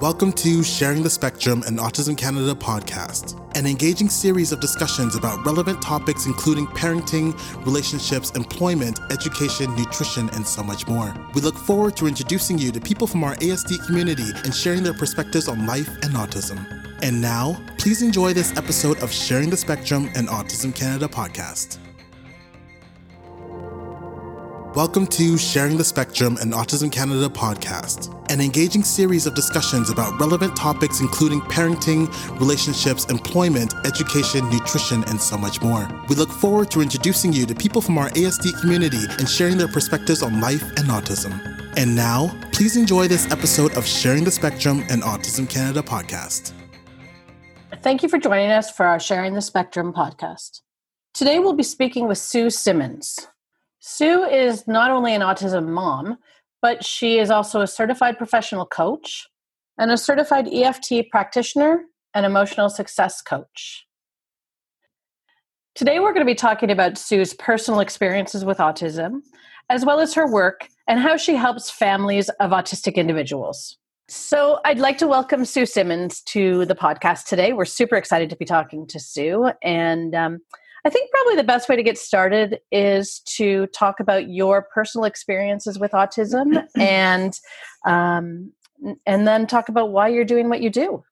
Welcome to Sharing the Spectrum and Autism Canada podcast, an engaging series of discussions about relevant topics including parenting, relationships, employment, education, nutrition, and so much more. We look forward to introducing you to people from our ASD community and sharing their perspectives on life and autism. And now, please enjoy this episode of Sharing the Spectrum and Autism Canada podcast. Welcome to Sharing the Spectrum and Autism Canada podcast, an engaging series of discussions about relevant topics including parenting, relationships, employment, education, nutrition, and so much more. We look forward to introducing you to people from our ASD community and sharing their perspectives on life and autism. And now, please enjoy this episode of Sharing the Spectrum and Autism Canada podcast. Thank you for joining us for our Sharing the Spectrum podcast. Today we'll be speaking with Sue Simmons. Sue is not only an autism mom, but she is also a certified professional coach and a certified EFT practitioner and emotional success coach. Today, we're going to be talking about Sue's personal experiences with autism, as well as her work and how she helps families of autistic individuals. So, I'd like to welcome Sue Simmons to the podcast today. We're super excited to be talking to Sue. And um, I think probably the best way to get started is to talk about your personal experiences with autism and um, and then talk about why you're doing what you do.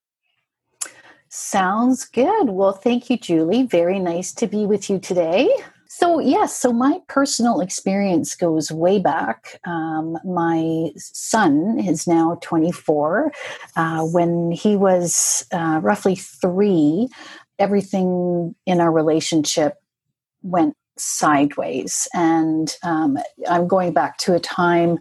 Sounds good. Well, thank you, Julie. Very nice to be with you today. So, yes, so my personal experience goes way back. Um, my son is now 24. Uh, when he was uh, roughly three, everything in our relationship went sideways. And um, I'm going back to a time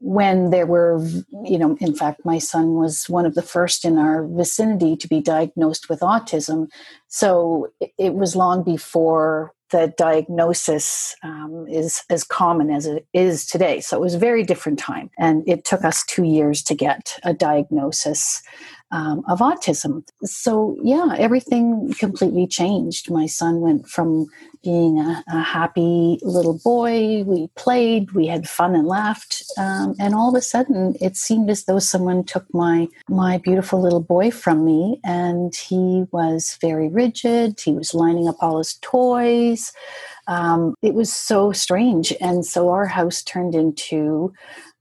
when there were, you know, in fact, my son was one of the first in our vicinity to be diagnosed with autism. So it was long before the diagnosis um, is as common as it is today. So it was a very different time. And it took us two years to get a diagnosis um, of autism. So, yeah, everything completely changed. My son went from being a, a happy little boy, we played, we had fun and laughed, um, and all of a sudden it seemed as though someone took my, my beautiful little boy from me, and he was very rigid. He was lining up all his toys. Um, it was so strange. And so our house turned into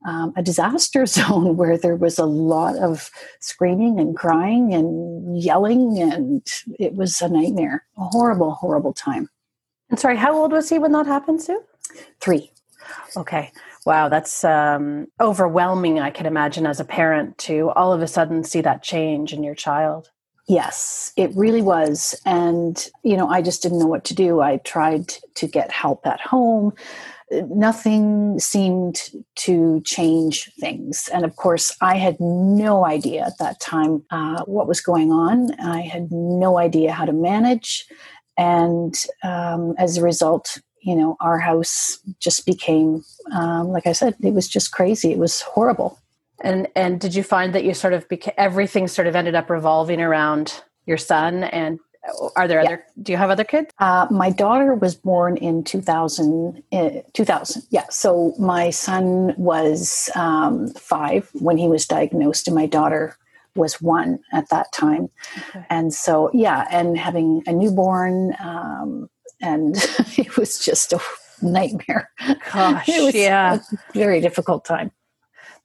um, a disaster zone where there was a lot of screaming and crying and yelling, and it was a nightmare. A horrible, horrible time. And sorry, how old was he when that happened, Sue? Three. Okay. Wow, that's um, overwhelming, I can imagine, as a parent to all of a sudden see that change in your child. Yes, it really was. And, you know, I just didn't know what to do. I tried to get help at home nothing seemed to change things. And of course, I had no idea at that time uh, what was going on. I had no idea how to manage. And um, as a result, you know, our house just became, um, like I said, it was just crazy. It was horrible. And and did you find that you sort of became everything sort of ended up revolving around your son and are there other do you have other kids? Uh, my daughter was born in 2000 uh, 2000 yeah. So my son was um, five when he was diagnosed and my daughter was one at that time. Okay. and so yeah and having a newborn um, and it was just a nightmare. Gosh it was yeah. a very difficult time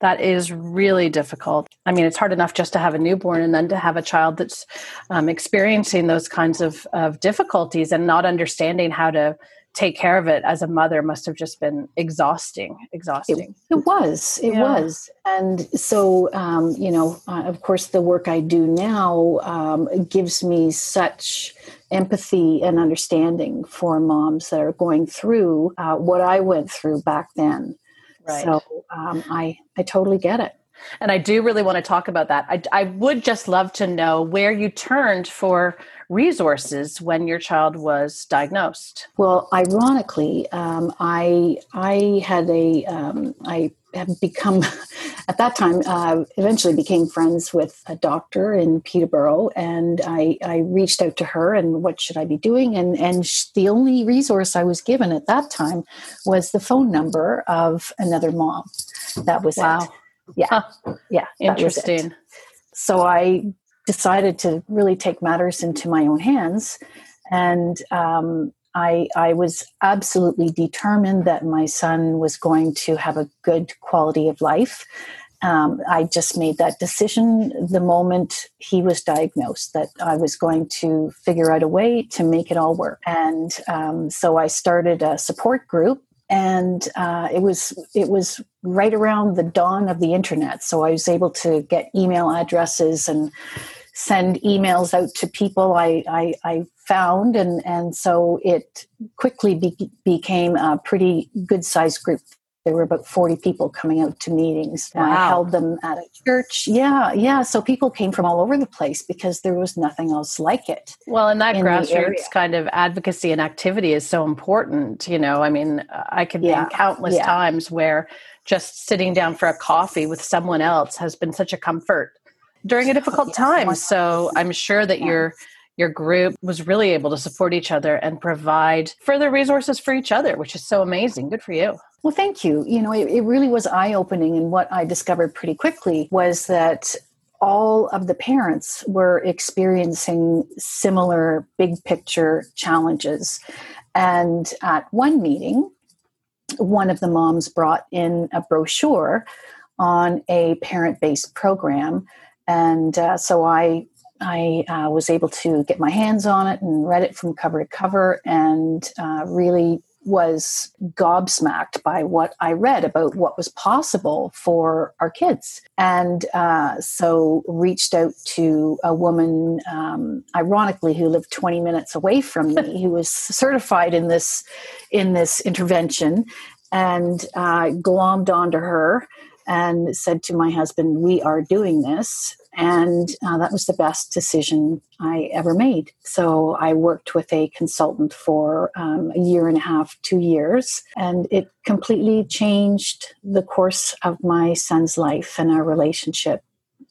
that is really difficult. I mean, it's hard enough just to have a newborn and then to have a child that's um, experiencing those kinds of, of difficulties and not understanding how to take care of it as a mother must have just been exhausting exhausting it, it was it yeah. was and so um, you know uh, of course the work i do now um, gives me such empathy and understanding for moms that are going through uh, what i went through back then Right. So um, I I totally get it. And I do really want to talk about that. I, I would just love to know where you turned for resources when your child was diagnosed. Well, ironically, um, I I had a um, I have become at that time uh, eventually became friends with a doctor in peterborough and I, I reached out to her and what should i be doing and and sh- the only resource i was given at that time was the phone number of another mom that was wow it. yeah huh. yeah interesting so I decided to really take matters into my own hands. And um, I, I was absolutely determined that my son was going to have a good quality of life. Um, I just made that decision the moment he was diagnosed that I was going to figure out a way to make it all work. And um, so I started a support group and uh, it was it was right around the dawn of the internet so i was able to get email addresses and send emails out to people i i, I found and and so it quickly be, became a pretty good sized group there were about 40 people coming out to meetings. Wow. I held them at a church. Yeah, yeah. So people came from all over the place because there was nothing else like it. Well, and that grassroots kind of advocacy and activity is so important. You know, I mean, I can yeah. think countless yeah. times where just sitting down for a coffee with someone else has been such a comfort during a difficult time. So I'm sure that you're your group was really able to support each other and provide further resources for each other, which is so amazing. Good for you. Well, thank you. You know, it, it really was eye opening. And what I discovered pretty quickly was that all of the parents were experiencing similar big picture challenges. And at one meeting, one of the moms brought in a brochure on a parent based program. And uh, so I I uh, was able to get my hands on it and read it from cover to cover and uh, really was gobsmacked by what I read about what was possible for our kids. And uh, so reached out to a woman, um, ironically, who lived 20 minutes away from me, who was certified in this, in this intervention and uh, glommed onto her and said to my husband, We are doing this. And uh, that was the best decision I ever made. So I worked with a consultant for um, a year and a half, two years, and it completely changed the course of my son's life and our relationship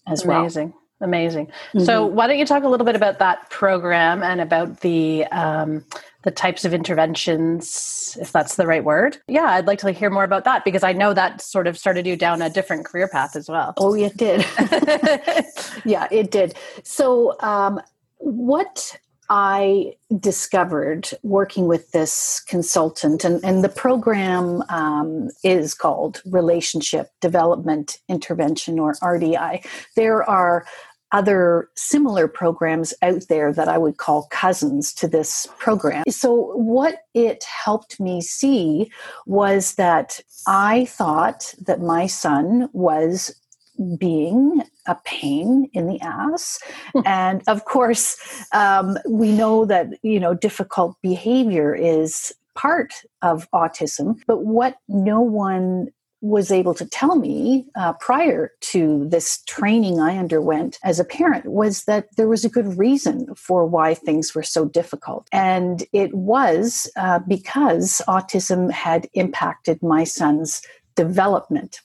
as Amazing. well. Amazing. Mm-hmm. So, why don't you talk a little bit about that program and about the um, the types of interventions, if that's the right word? Yeah, I'd like to hear more about that because I know that sort of started you down a different career path as well. Oh, it did. yeah, it did. So, um, what I discovered working with this consultant, and, and the program um, is called Relationship Development Intervention or RDI. There are other similar programs out there that I would call cousins to this program. So, what it helped me see was that I thought that my son was being a pain in the ass. and of course, um, we know that, you know, difficult behavior is part of autism, but what no one was able to tell me uh, prior to this training I underwent as a parent was that there was a good reason for why things were so difficult. And it was uh, because autism had impacted my son's development.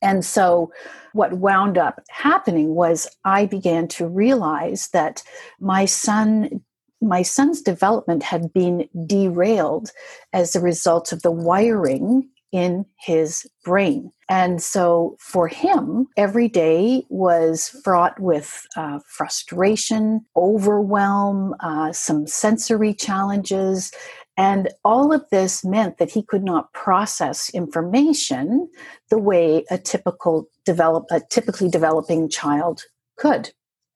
And so, what wound up happening was I began to realize that my son my son's development had been derailed as a result of the wiring in his brain. And so for him, every day was fraught with uh, frustration, overwhelm, uh, some sensory challenges. And all of this meant that he could not process information the way a typical develop a typically developing child could.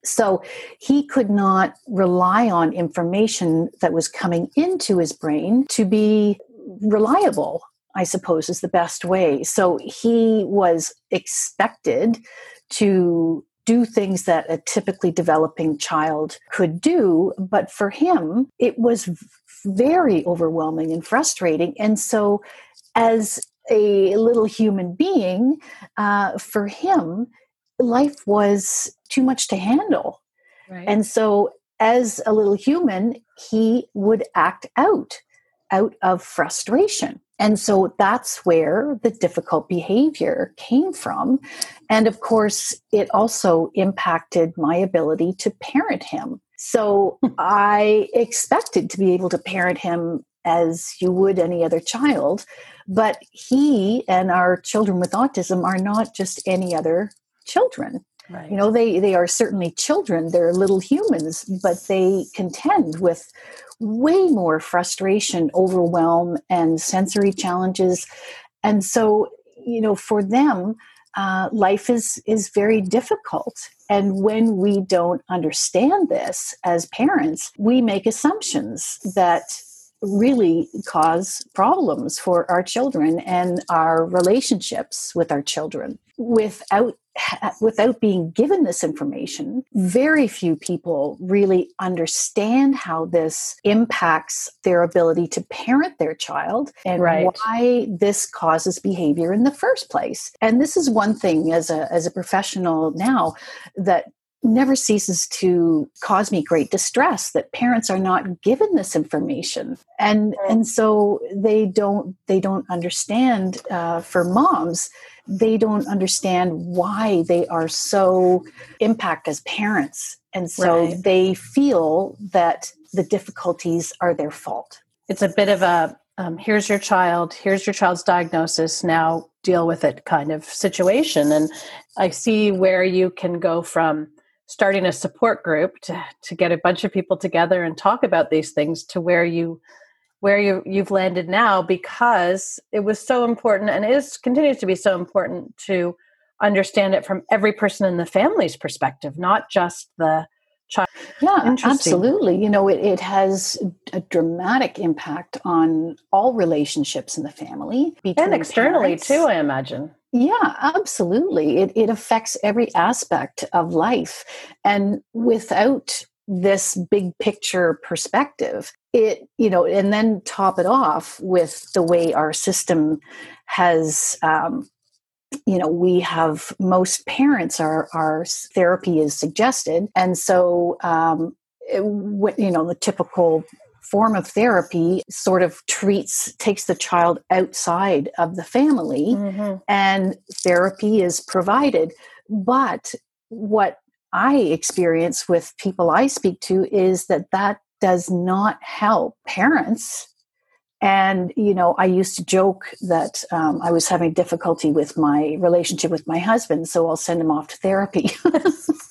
So he could not rely on information that was coming into his brain to be reliable I suppose is the best way. So he was expected to do things that a typically developing child could do, but for him, it was very overwhelming and frustrating. And so, as a little human being, uh, for him, life was too much to handle. Right. And so, as a little human, he would act out out of frustration. And so that's where the difficult behavior came from. And of course, it also impacted my ability to parent him. So hmm. I expected to be able to parent him as you would any other child. But he and our children with autism are not just any other children. Right. You know, they they are certainly children. They're little humans, but they contend with way more frustration, overwhelm, and sensory challenges. And so, you know, for them, uh, life is is very difficult. And when we don't understand this as parents, we make assumptions that really cause problems for our children and our relationships with our children without without being given this information very few people really understand how this impacts their ability to parent their child and right. why this causes behavior in the first place and this is one thing as a as a professional now that never ceases to cause me great distress that parents are not given this information. And and so they don't they don't understand uh, for moms they don't understand why they are so impacted as parents. And so right. they feel that the difficulties are their fault. It's a bit of a um, here's your child here's your child's diagnosis now deal with it kind of situation. And i see where you can go from starting a support group to, to get a bunch of people together and talk about these things to where you where you you've landed now because it was so important and is continues to be so important to understand it from every person in the family's perspective not just the child. Yeah absolutely. You know it, it has a dramatic impact on all relationships in the family and externally parents. too i imagine yeah, absolutely. It, it affects every aspect of life. And without this big picture perspective, it, you know, and then top it off with the way our system has, um, you know, we have most parents are, our therapy is suggested. And so, um, it, you know, the typical form of therapy sort of treats takes the child outside of the family mm-hmm. and therapy is provided. But what i experience with people i speak to is that that does not help parents. And you know i used to joke that um, i was having difficulty with my relationship with my husband so i'll send him off to therapy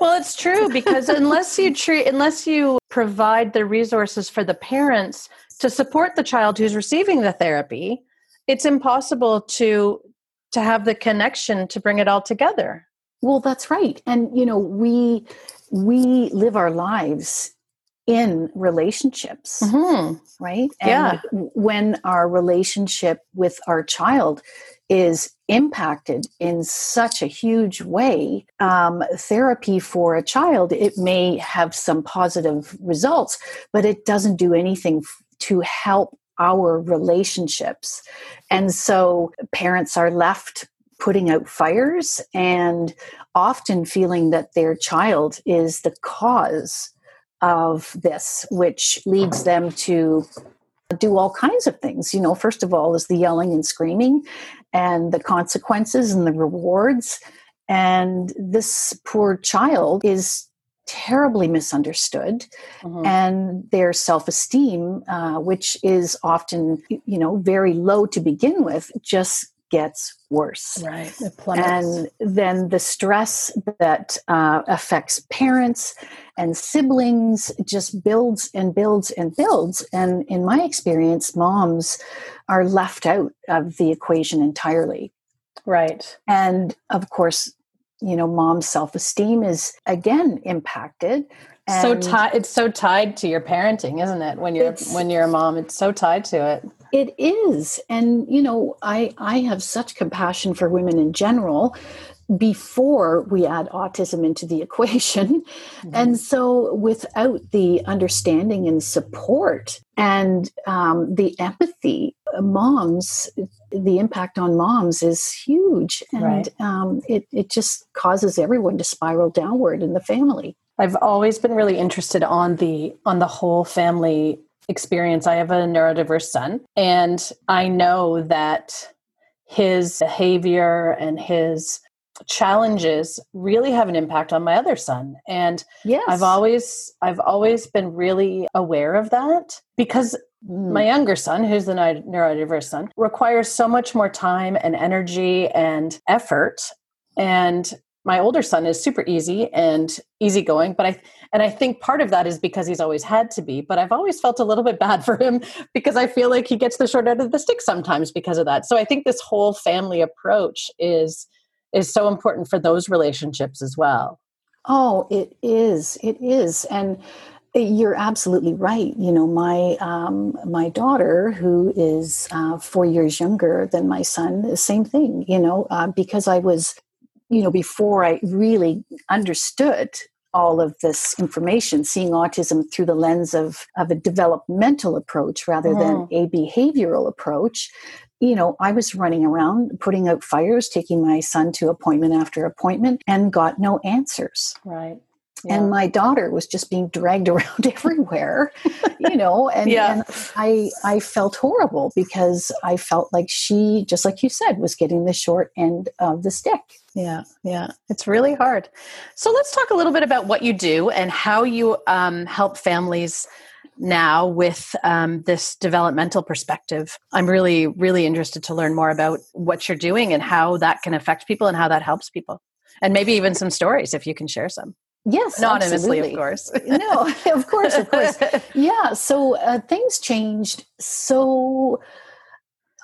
well it's true because unless you treat unless you provide the resources for the parents to support the child who's receiving the therapy it's impossible to to have the connection to bring it all together. Well that's right. And you know we we live our lives in relationships mm-hmm. right? And yeah. when our relationship with our child is impacted in such a huge way um, therapy for a child it may have some positive results but it doesn't do anything f- to help our relationships. And so parents are left putting out fires and often feeling that their child is the cause of this which leads them to do all kinds of things. You know, first of all, is the yelling and screaming and the consequences and the rewards. And this poor child is terribly misunderstood mm-hmm. and their self-esteem uh, which is often you know very low to begin with just gets worse. Right. And then the stress that uh, affects parents and siblings just builds and builds and builds. And in my experience, moms are left out of the equation entirely. Right. And of course, you know, mom's self esteem is again impacted. And so tied it's so tied to your parenting isn't it when you're when you're a mom it's so tied to it it is. And, you know, I, I have such compassion for women in general before we add autism into the equation. Mm-hmm. And so, without the understanding and support and um, the empathy, moms, the impact on moms is huge. And right. um, it, it just causes everyone to spiral downward in the family. I've always been really interested on the on the whole family experience. I have a neurodiverse son, and I know that his behavior and his challenges really have an impact on my other son and yes. i've always i've always been really aware of that because mm. my younger son who's the neurodiverse son requires so much more time and energy and effort and my older son is super easy and easygoing, but I and I think part of that is because he's always had to be. But I've always felt a little bit bad for him because I feel like he gets the short end of the stick sometimes because of that. So I think this whole family approach is is so important for those relationships as well. Oh, it is. It is, and you're absolutely right. You know, my um, my daughter, who is uh, four years younger than my son, the same thing. You know, uh, because I was, you know, before I really understood all of this information, seeing autism through the lens of, of a developmental approach rather mm. than a behavioral approach, you know, I was running around putting out fires, taking my son to appointment after appointment, and got no answers. Right. Yeah. And my daughter was just being dragged around everywhere, you know, and, yeah. and I I felt horrible because I felt like she, just like you said, was getting the short end of the stick. Yeah, yeah, it's really hard. So let's talk a little bit about what you do and how you um, help families now with um, this developmental perspective. I'm really, really interested to learn more about what you're doing and how that can affect people and how that helps people, and maybe even some stories if you can share some. Yes, anonymously, absolutely. of course. no, of course, of course. Yeah. So uh, things changed so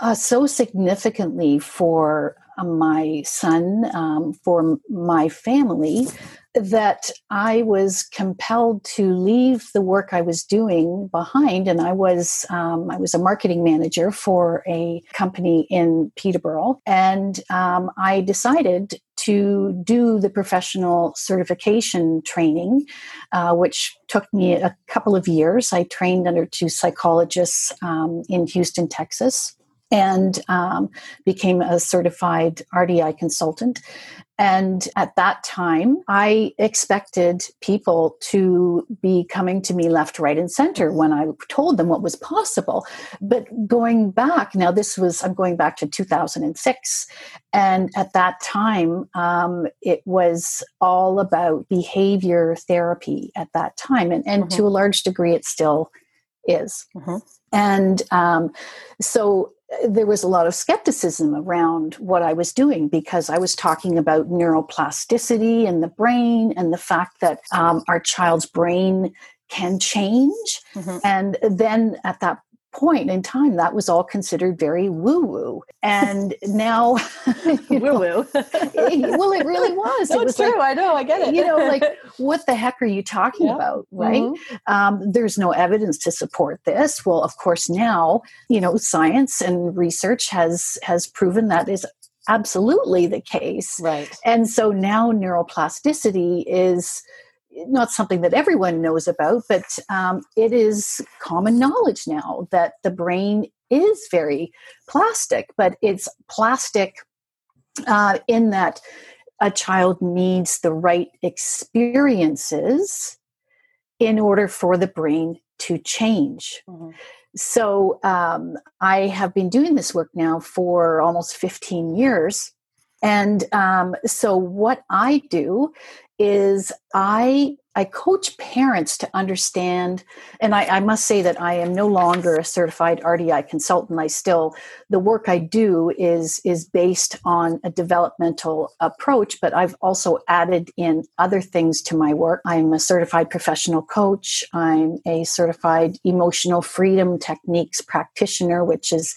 uh, so significantly for my son, um, for my family, that I was compelled to leave the work I was doing behind, and I was um, I was a marketing manager for a company in Peterborough, and um, I decided to do the professional certification training, uh, which took me a couple of years. I trained under two psychologists um, in Houston, Texas and um, became a certified RDI consultant. And at that time, I expected people to be coming to me left, right, and center when I told them what was possible. But going back, now this was, I'm going back to 2006. And at that time, um, it was all about behavior therapy at that time. And, and mm-hmm. to a large degree, it still is. Mm-hmm. And um, so there was a lot of skepticism around what I was doing because I was talking about neuroplasticity in the brain and the fact that um, our child's brain can change. Mm-hmm. And then at that point in time that was all considered very woo woo and now woo woo well it really was. No, it was true. like, i know. I get it. you know like what the heck are you talking yeah. about right? Mm-hmm. um, there's no evidence to support this. Well of course now you know science and research has has proven that is absolutely the case. Right. And so now neuroplasticity is not something that everyone knows about, but um, it is common knowledge now that the brain is very plastic, but it's plastic uh, in that a child needs the right experiences in order for the brain to change. Mm-hmm. So um, I have been doing this work now for almost 15 years. And um, so, what I do is I I coach parents to understand, and I, I, must say that I am no longer a certified RDI consultant. I still the work I do is is based on a developmental approach, but I've also added in other things to my work. I'm a certified professional coach. I'm a certified emotional freedom techniques practitioner, which is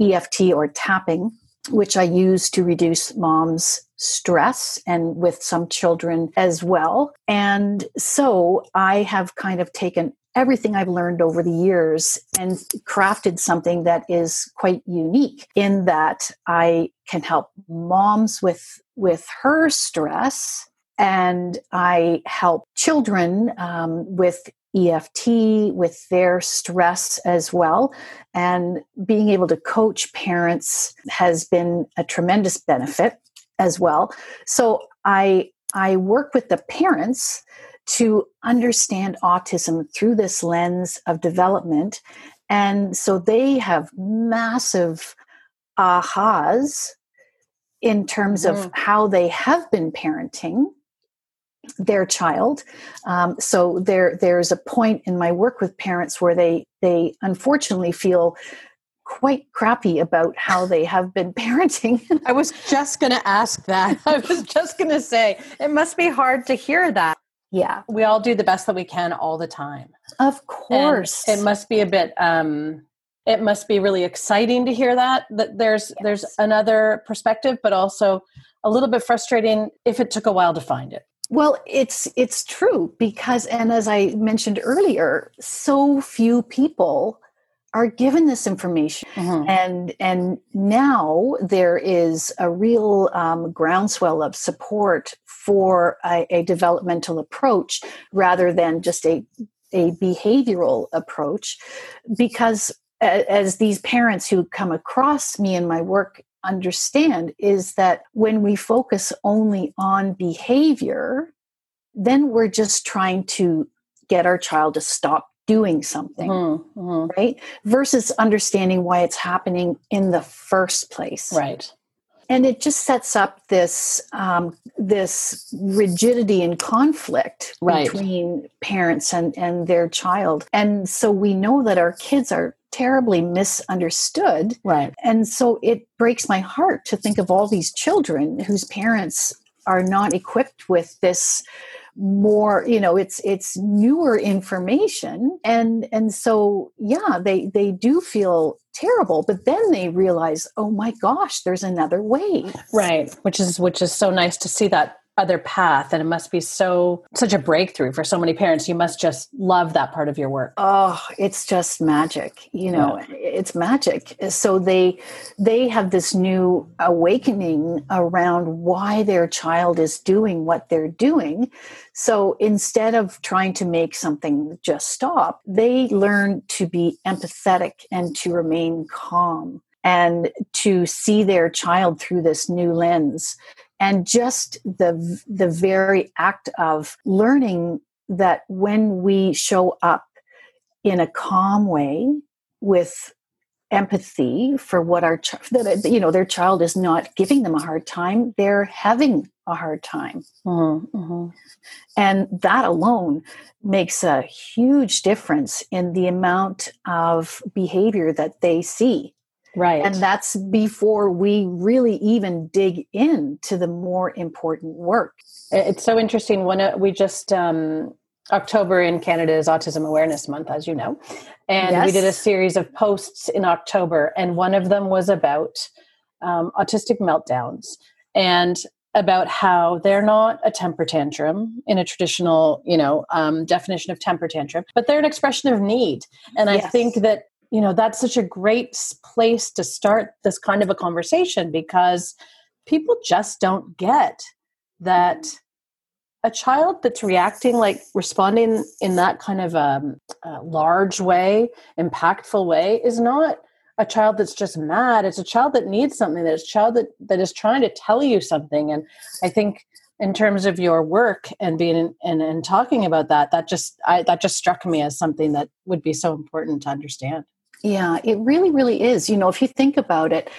EFT or tapping which I use to reduce mom's stress and with some children as well. And so I have kind of taken everything I've learned over the years and crafted something that is quite unique in that I can help moms with with her stress and I help children um, with EFT with their stress as well. And being able to coach parents has been a tremendous benefit as well. So I I work with the parents to understand autism through this lens of development. And so they have massive ahas in terms mm. of how they have been parenting their child. Um, so there there's a point in my work with parents where they they unfortunately feel quite crappy about how they have been parenting. I was just going to ask that. I was just going to say it must be hard to hear that. Yeah. We all do the best that we can all the time. Of course. And it must be a bit um it must be really exciting to hear that that there's yes. there's another perspective but also a little bit frustrating if it took a while to find it. Well, it's it's true because and as I mentioned earlier, so few people are given this information mm-hmm. and and now there is a real um, groundswell of support for a, a, developmental approach rather than just a a behavioral approach because as these parents who come across me in my work understand is that when we focus only on behavior then we're just trying to get our child to stop doing something, mm-hmm, mm-hmm. right? Versus understanding why it's happening in the first place. Right. And it just sets up this um, this rigidity and conflict right. between parents and, and their child. And so we know that our kids are terribly misunderstood. Right. And so it breaks my heart to think of all these children whose parents are not equipped with this more you know it's it's newer information. And and so yeah they they do feel terrible but then they realize oh my gosh there's another way. Right which is which is so nice to see that other path. And it must be so such a breakthrough for so many parents. You must just love that part of your work. Oh it's just magic you know yeah. it's magic. So they they have this new awakening around why their child is doing what they're doing. So instead of trying to make something just stop they learn to be empathetic and to remain calm and to see their child through this new lens and just the the very act of learning that when we show up in a calm way with empathy for what our child that you know their child is not giving them a hard time they're having a hard time mm-hmm, mm-hmm. and that alone makes a huge difference in the amount of behavior that they see Right. And that's before we really even dig into the more important work. It's so interesting. When uh, we just, um, October in Canada is Autism Awareness Month, as you know. And yes. we did a series of posts in October, and one of them was about um, autistic meltdowns and about how they're not a temper tantrum in a traditional, you know, um, definition of temper tantrum, but they're an expression of need. And yes. I think that you know that's such a great place to start this kind of a conversation because people just don't get that a child that's reacting like responding in that kind of a, a large way impactful way is not a child that's just mad. It's a child that needs something that is a child that, that is trying to tell you something. And i think in terms of your work and being in, and, and talking about that that just I, that just struck me as something that would be so important to understand yeah, it really, really is. You know, if you think about it,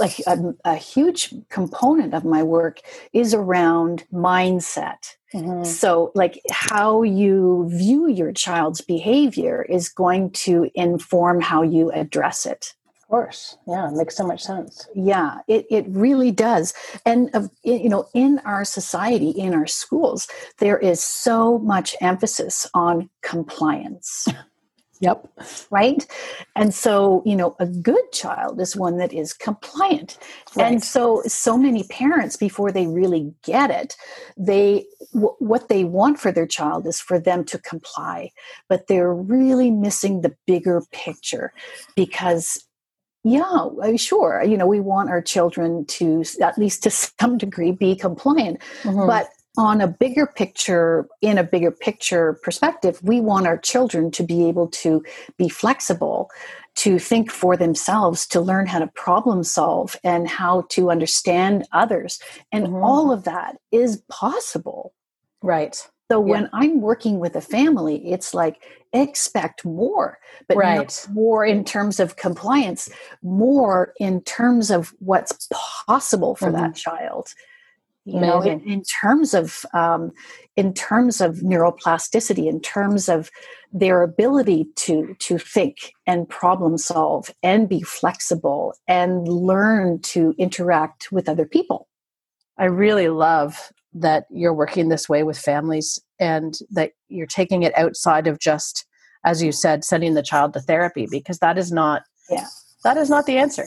like a, a huge component of my work is around mindset. Mm-hmm. So, like how you view your child's behavior is going to inform how you address it. Of course. Yeah, it makes so much sense. Yeah, it, it really does. And, you know, in our society, in our schools, there is so much emphasis on compliance. Yep. Right. And so, you know, a good child is one that is compliant. Right. And so, so many parents, before they really get it, they, w- what they want for their child is for them to comply, but they're really missing the bigger picture because yeah sure you know we want our children to at least to some degree be compliant mm-hmm. but on a bigger picture, in a bigger picture perspective, we want our children to be able to be flexible, to think for themselves, to learn how to problem solve and how to understand others. And mm-hmm. all of that is possible. Right. So yeah. when I'm working with a family, it's like expect more, but right. more in terms of compliance, more in terms of what's possible for mm-hmm. that child you know in, in, terms of um, in terms of neuroplasticity in terms of their ability to to think and problem solve and be flexible and learn to interact with other people. I really love that you're working this way with families and that you're taking it outside of just as you said sending the child to therapy because that is not yeah. that is not the answer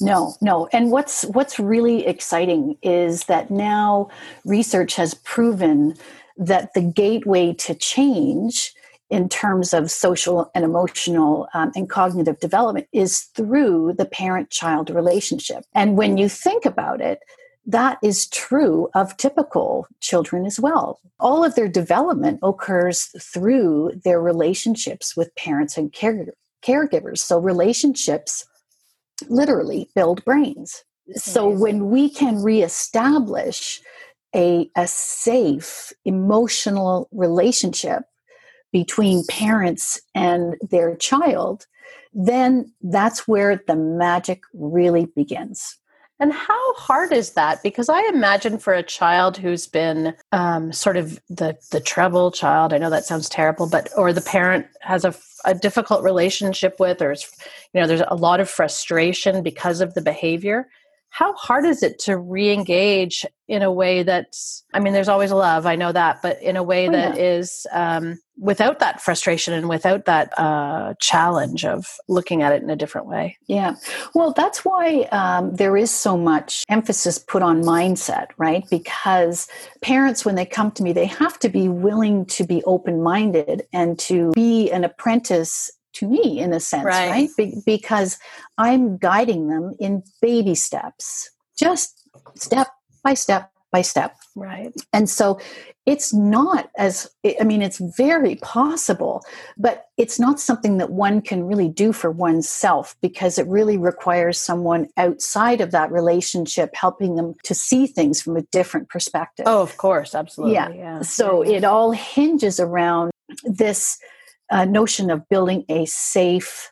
no, no. And what's what's really exciting is that now research has proven that the gateway to change in terms of social and emotional um, and cognitive development is through the parent child relationship. And when you think about it, that is true of typical children as well. All of their development occurs through their relationships with parents and care- caregivers. So, relationships literally build brains. So when we can reestablish a, a safe emotional relationship between parents and their child, then that's where the magic really begins. And how hard is that? Because I imagine for a child who's been um, sort of the the trouble child, I know that sounds terrible, but or the parent has a, a difficult relationship with, or you know, there's a lot of frustration because of the behavior how hard is it to re-engage in a way that's i mean there's always love i know that but in a way oh, that yeah. is um, without that frustration and without that uh, challenge of looking at it in a different way. Yeah. Well that's why um, there is so much emphasis put on mindset right? Because parents when they come to me they have to be willing to be open-minded and to be an apprentice to me in a sense, right? right? Be- because I'm guiding them in baby steps, just step by step by step. Right. And so it's not as, I mean, it's very possible, but it's not something that one can really do for oneself because it really requires someone outside of that relationship helping them to see things from a different perspective. Oh, of course. Absolutely. Yeah. yeah. So it all hinges around this uh, notion of building a safe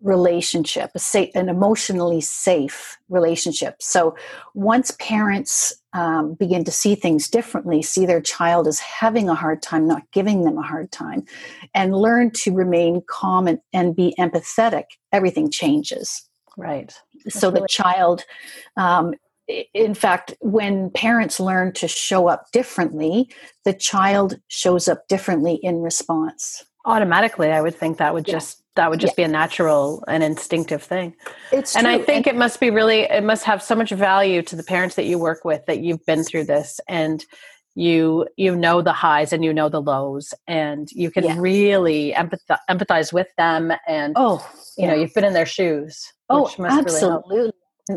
relationship, a safe, an emotionally safe relationship. So once parents um, begin to see things differently, see their child as having a hard time, not giving them a hard time, and learn to remain calm and, and be empathetic, everything changes. Right. That's so really- the child um, in fact, when parents learn to show up differently, the child shows up differently in response automatically i would think that would yeah. just that would just yeah. be a natural and instinctive thing it's and true. i think and- it must be really it must have so much value to the parents that you work with that you've been through this and you you know the highs and you know the lows and you can yeah. really empathize, empathize with them and oh you know you've been in their shoes oh absolutely really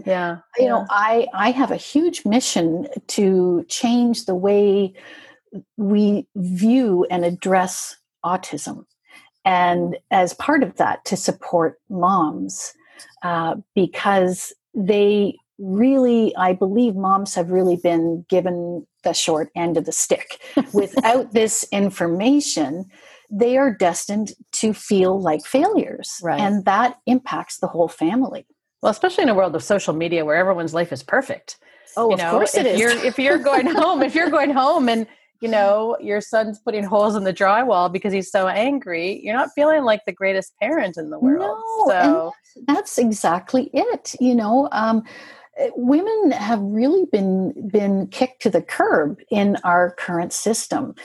yeah you know i i have a huge mission to change the way we view and address autism. And as part of that, to support moms, uh, because they really, I believe moms have really been given the short end of the stick. Without this information, they are destined to feel like failures. Right. And that impacts the whole family. Well, especially in a world of social media where everyone's life is perfect. Oh, you know, of course it if is. You're, if you're going home, if you're going home and you know, your son's putting holes in the drywall because he's so angry, you're not feeling like the greatest parent in the world. No, so that's exactly it. You know, um, eh, women have really been been kicked to the curb in our current system.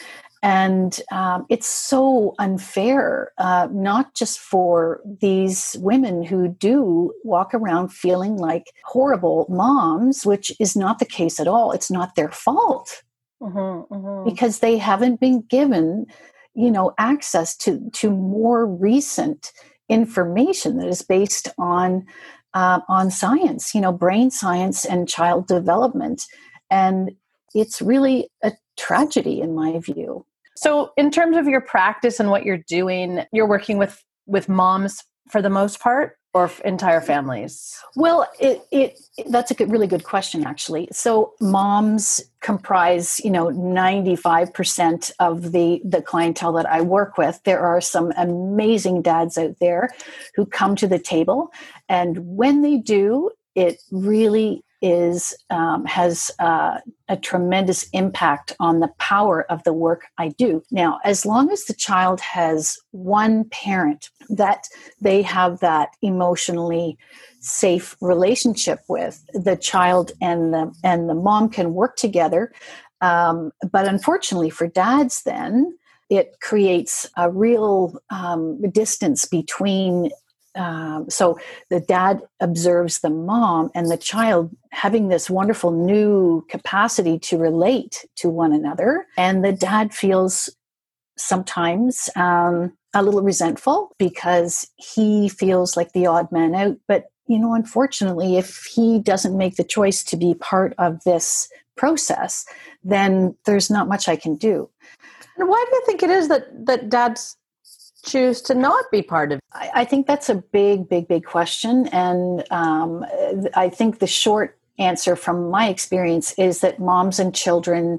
And um, it's so unfair, uh, not just for these women who do walk around feeling like horrible moms, which is not the case at all. It's not their fault mm-hmm, mm-hmm. because they haven't been given you know access to to more recent information that is based on uh, on science you know brain science and child development. And it's really a tragedy in my view. So in terms of your practice and what you're doing you're working with with moms for the most part or entire families? Well, it, it that's a good, really good question, actually. So moms comprise, you know, ninety five percent of the the clientele that I work with. There are some amazing dads out there who come to the table, and when they do, it really is um, has uh, a tremendous impact on the power of the work I do. Now, as long as the child has one parent that they have that emotionally safe relationship with, the child and the and the mom can work together. Um, but unfortunately for dads, then it creates a real um, distance between um, so the dad observes the mom and the child having this wonderful new capacity to relate to one another. And the dad feels sometimes um, a little resentful because he feels like the odd man out. But you know unfortunately if he doesn't make the choice to be part of this process then there's not much i can do. And why do you think it is that that dads choose to not be part of I, I think that's a big, big, big question. And um, I think the short answer from my experience is that moms and children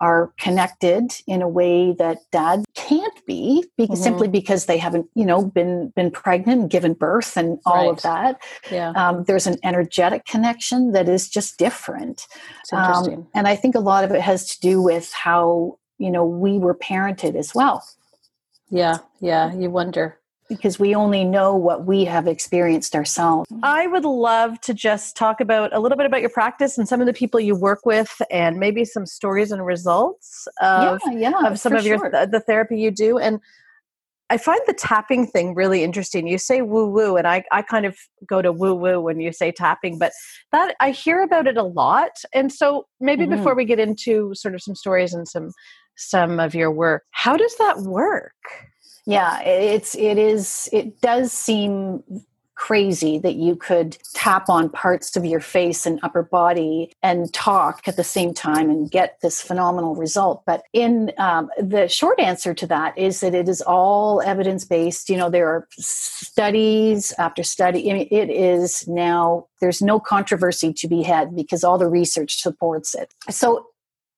are connected in a way that dad can't be because, mm-hmm. simply because they haven't you know been been pregnant and given birth and all right. of that yeah um, there's an energetic connection that is just different um, and i think a lot of it has to do with how you know we were parented as well yeah, yeah, you wonder. Because we only know what we have experienced ourselves. Mm-hmm. I would love to just talk about a little bit about your practice and some of the people you work with, and maybe some stories and results of, yeah, yeah, of some of your sure. the therapy you do. And I find the tapping thing really interesting. You say woo woo, and I, I kind of go to woo woo when you say tapping, but that I hear about it a lot. And so maybe mm-hmm. before we get into sort of some stories and some some of your work. How does that work? Yeah, it's it is it does seem crazy that you could tap on parts of your face and upper body and talk at the same time and get this phenomenal result. But in um, the short answer to that is that it is all evidence based. You know, there are studies after study. I mean, it is now there's no controversy to be had because all the research supports it. So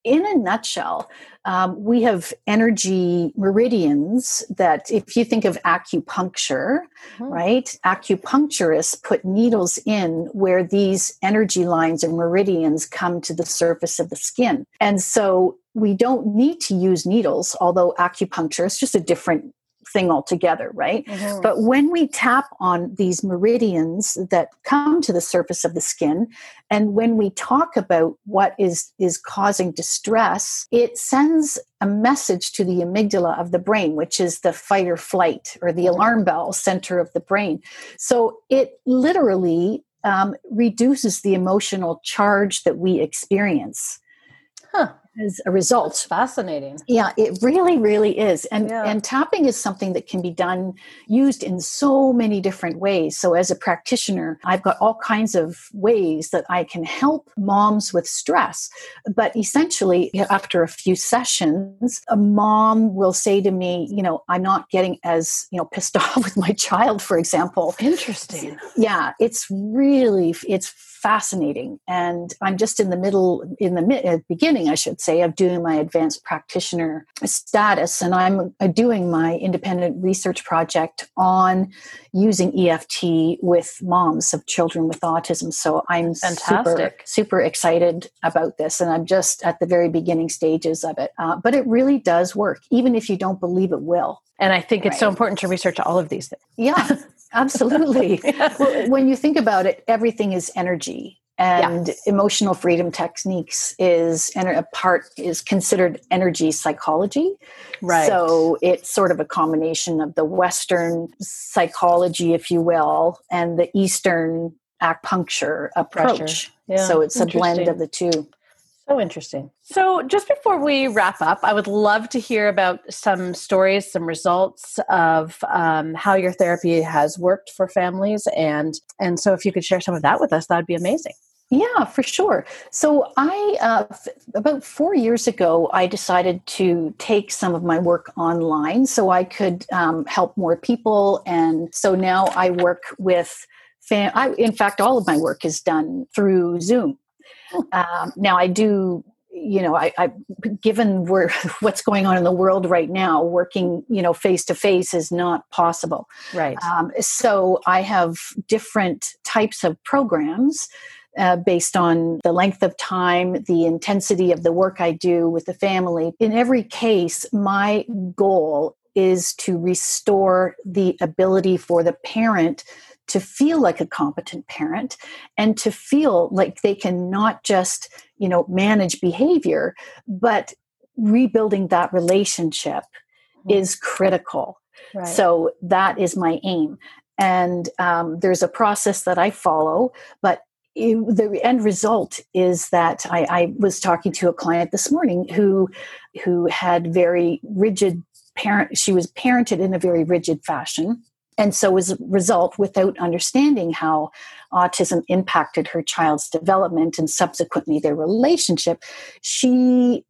in a nutshell, um, we have energy meridians that, if you think of acupuncture, mm-hmm. right, acupuncturists put needles in where these energy lines or meridians come to the surface of the skin. And so we don't need to use needles, although acupuncture is just a different thing altogether, right? Mm-hmm. But when we tap on these meridians that come to the surface of the skin, and when we talk about what is, is causing distress, it sends a message to the amygdala of the brain, which is the fight or flight or the alarm bell center of the brain. So it literally um, reduces the emotional charge that we experience. Huh as a result. That's fascinating. Yeah, it really, really is. And yeah. and tapping is something that can be done, used in so many different ways. So as a practitioner, I've got all kinds of ways that I can help moms with stress. But essentially, after a few sessions, a mom will say to me, you know, I'm not getting as, you know, pissed off with my child, for example. Interesting. Yeah, it's really it's fascinating. And I'm just in the middle, in the uh, beginning, I should say, of doing my advanced practitioner status. And I'm uh, doing my independent research project on using EFT with moms of children with autism. So I'm Fantastic. super, super excited about this. And I'm just at the very beginning stages of it. Uh, but it really does work, even if you don't believe it will. And I think it's right. so important to research all of these things. Yeah. Absolutely. well, when you think about it, everything is energy. And yes. emotional freedom techniques is and a part is considered energy psychology. Right. So it's sort of a combination of the Western psychology, if you will, and the Eastern acupuncture approach. Yeah. So it's a blend of the two. So interesting. So, just before we wrap up, I would love to hear about some stories, some results of um, how your therapy has worked for families, and and so if you could share some of that with us, that would be amazing. Yeah, for sure. So I uh, f- about four years ago, I decided to take some of my work online so I could um, help more people, and so now I work with. Fam- I, in fact, all of my work is done through Zoom. Um, now I do, you know, I, I given where what's going on in the world right now, working, you know, face to face is not possible. Right. Um, so I have different types of programs uh, based on the length of time, the intensity of the work I do with the family. In every case, my goal is to restore the ability for the parent to feel like a competent parent and to feel like they can not just you know manage behavior but rebuilding that relationship mm-hmm. is critical right. so that is my aim and um, there's a process that i follow but the end result is that I, I was talking to a client this morning who who had very rigid parent she was parented in a very rigid fashion. And so as a result without understanding how autism impacted her child's development and subsequently their relationship she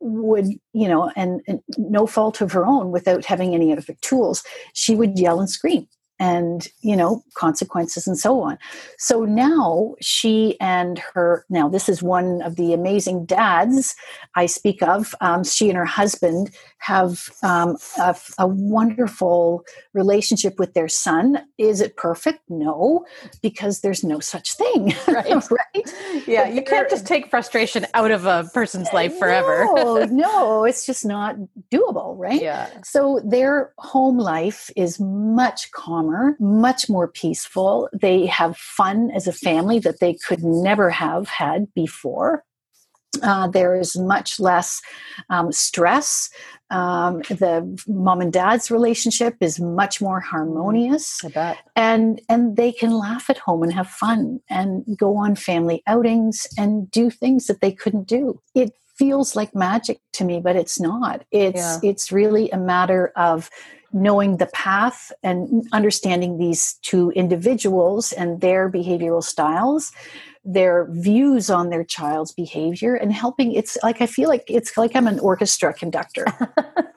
would you know and, and no fault of her own without having any other tools she would yell and scream and you know consequences and so on. So now she and her now this is one of the amazing dads i speak of. Um, she and her husband have um, a, a, wonderful relationship with their son. Is it perfect? No because there's no such thing right. right? Yeah but you can't just take frustration out of a person's life forever. no no it's just not doable right? Yeah. So their home life is much calmer calmer, much more peaceful. They have fun as a family that they could never have had before. Uh, there is much less um, stress. Um, the mom and dad's relationship is much more harmonious. I bet. And and they can laugh at home and have fun and go on family outings and do things that they couldn't do. It feels like magic to me, but it's not. It's yeah. it's really a matter of knowing the path and understanding these two individuals and their behavioral styles their views on their child's behavior and helping it's like i feel like it's like i'm an orchestra conductor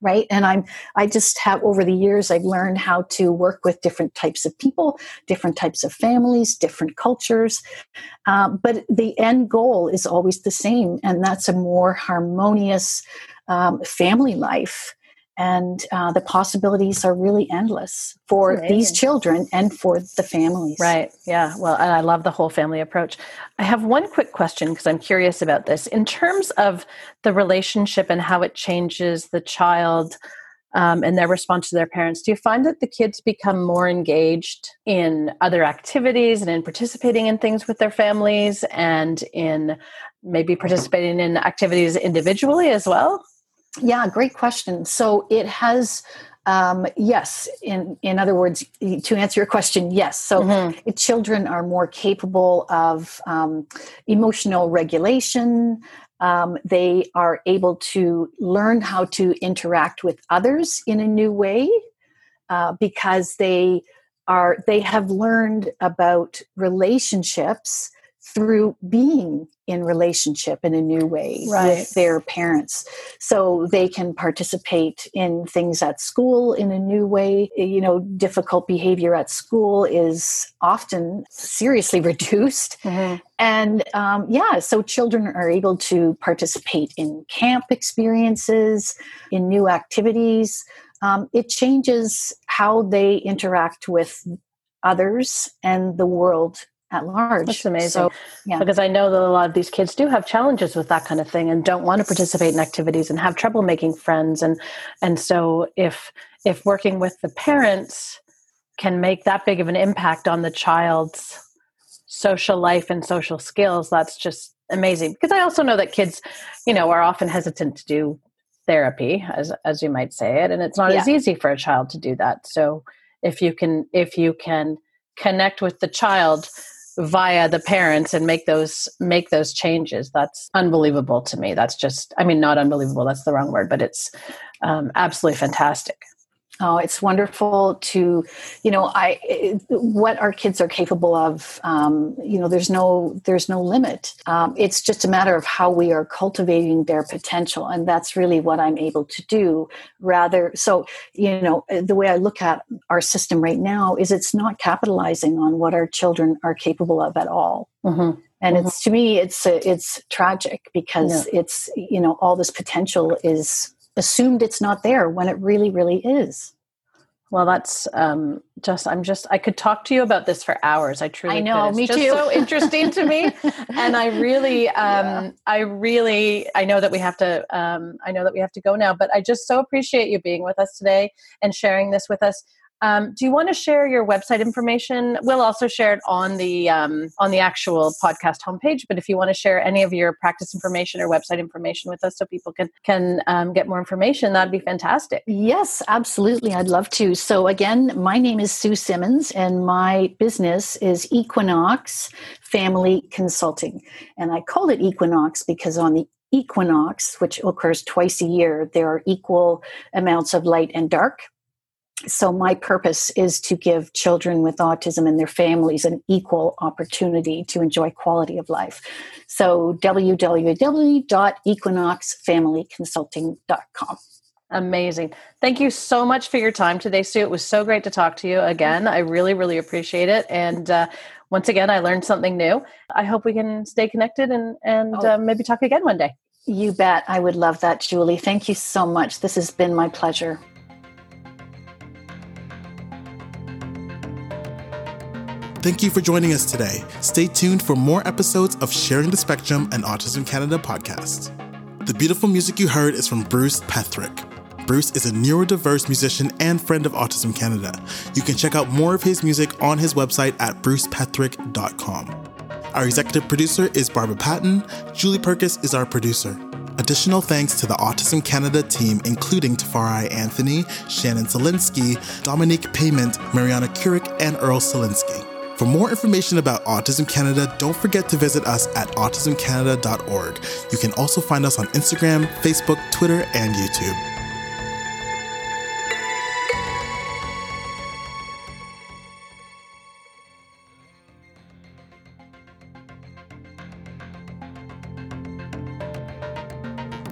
right? And i'm i just have over the years i've learned how to work with different types of people different types of families different cultures. Um, but the end goal is always the same and that's a more harmonious um, family life and uh, the possibilities are really endless for these children and for the families. Right. Yeah. Well and i love the whole family approach. I have one quick question because i'm curious about this. In terms of the relationship and how it changes the child um, and their response to their parents do you find that the kids become more engaged in other activities and in participating in things with their families and in maybe participating in activities individually as well yeah, great question. So it has um, yes in in other words to answer your question yes so mm-hmm. children are more capable of um, emotional regulation um, they are able to learn how to interact with others in a new way uh, because they are they have learned about relationships through being in relationship in a new way right. with their parents so they can participate in things at school in a new way you know difficult behavior at school is often seriously reduced mm-hmm. and um, yeah so children are able to participate in camp experiences in new activities um, it changes how they interact with others and the world at large. That's amazing. So, yeah. Because I know that a lot of these kids do have challenges with that kind of thing and don't want to participate in activities and have trouble making friends and and so if if working with the parents can make that big of an impact on the child's social life and social skills, that's just amazing. Because I also know that kids, you know, are often hesitant to do therapy as as you might say it and it's not yeah. as easy for a child to do that. So if you can if you can connect with the child via the parents and make those make those changes. That's unbelievable to me. That's just i mean not unbelievable that's the wrong word but it's um, absolutely fantastic Oh, it's wonderful to, you know, I what our kids are capable of. Um, you know, there's no there's no limit. Um, it's just a matter of how we are cultivating their potential, and that's really what I'm able to do. Rather, so you know, the way I look at our system right now is it's not capitalizing on what our children are capable of at all. Mm-hmm and mm-hmm. it's to me it's it's tragic because yeah. it's you know all this potential is assumed it's not there when it really, really is. Well, that's um, just, I'm just, I could talk to you about this for hours. I truly I know, me just too. so interesting to me. and I really, um, Yeah. I really, I know that we have to, um, I know that we have to go now, but I just so appreciate you being with us today and sharing this with us. Um, do you want to share your website information? We'll also share it on the um, on the actual podcast homepage. But if you want to share any of your practice information or website information with us, so people can can um, get more information, that'd be fantastic. Yes, absolutely. I'd love to. So, again, my name is Sue Simmons, and my business is Equinox Family Consulting. And I call it Equinox because on the equinox, which occurs twice a year, there are equal amounts of light and dark. So, my purpose is to give children with autism and their families an equal opportunity to enjoy quality of life. So, www.equinoxfamilyconsulting.com. Amazing. Thank you so much for your time today, Sue. It was so great to talk to you again. I really, really appreciate it. And uh, once again, I learned something new. I hope we can stay connected and, and Oh. uh, maybe talk again one day. You bet. I would love that, Julie. Thank you so much. This has been my pleasure. Thank you for joining us today. Stay tuned for more episodes of Sharing the Spectrum and Autism Canada podcast. The beautiful music you heard is from Bruce Petherick. Bruce is a neurodiverse musician and friend of Autism Canada. You can check out more of his music on his website at brucepetherick.com. Our executive producer is Barbara Patton. Julie Perkis is our producer. Additional thanks to the Autism Canada team, including Tafari Anthony, Shannon Zelinsky, Dominique Payment, Mariana Kurik, and Earl Selinsky. For more information about Autism Canada, don't forget to visit us at autismcanada.org. You can also find us on Instagram, Facebook, Twitter, and YouTube.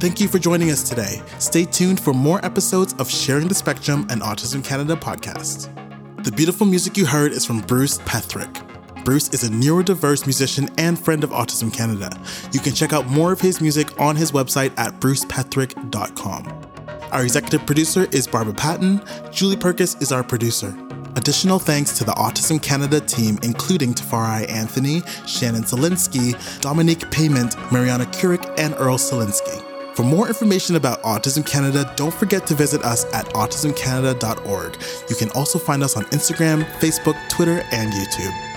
Thank you for joining us today. Stay tuned for more episodes of Sharing the Spectrum and Autism Canada podcast. The beautiful music you heard is from Bruce Petherick. Bruce is a neurodiverse musician and friend of Autism Canada. You can check out more of his music on his website at brucepetherick.com. Our executive producer is Barbara Patton. Julie Perkis is our producer. Additional thanks to the Autism Canada team, including Tafari Anthony, Shannon Zelinsky, Dominique Payment, Mariana Kurik, and Earl Selinsky. For more information about Autism Canada, don't forget to visit us at autismcanada.org. You can also find us on Instagram, Facebook, Twitter, and YouTube.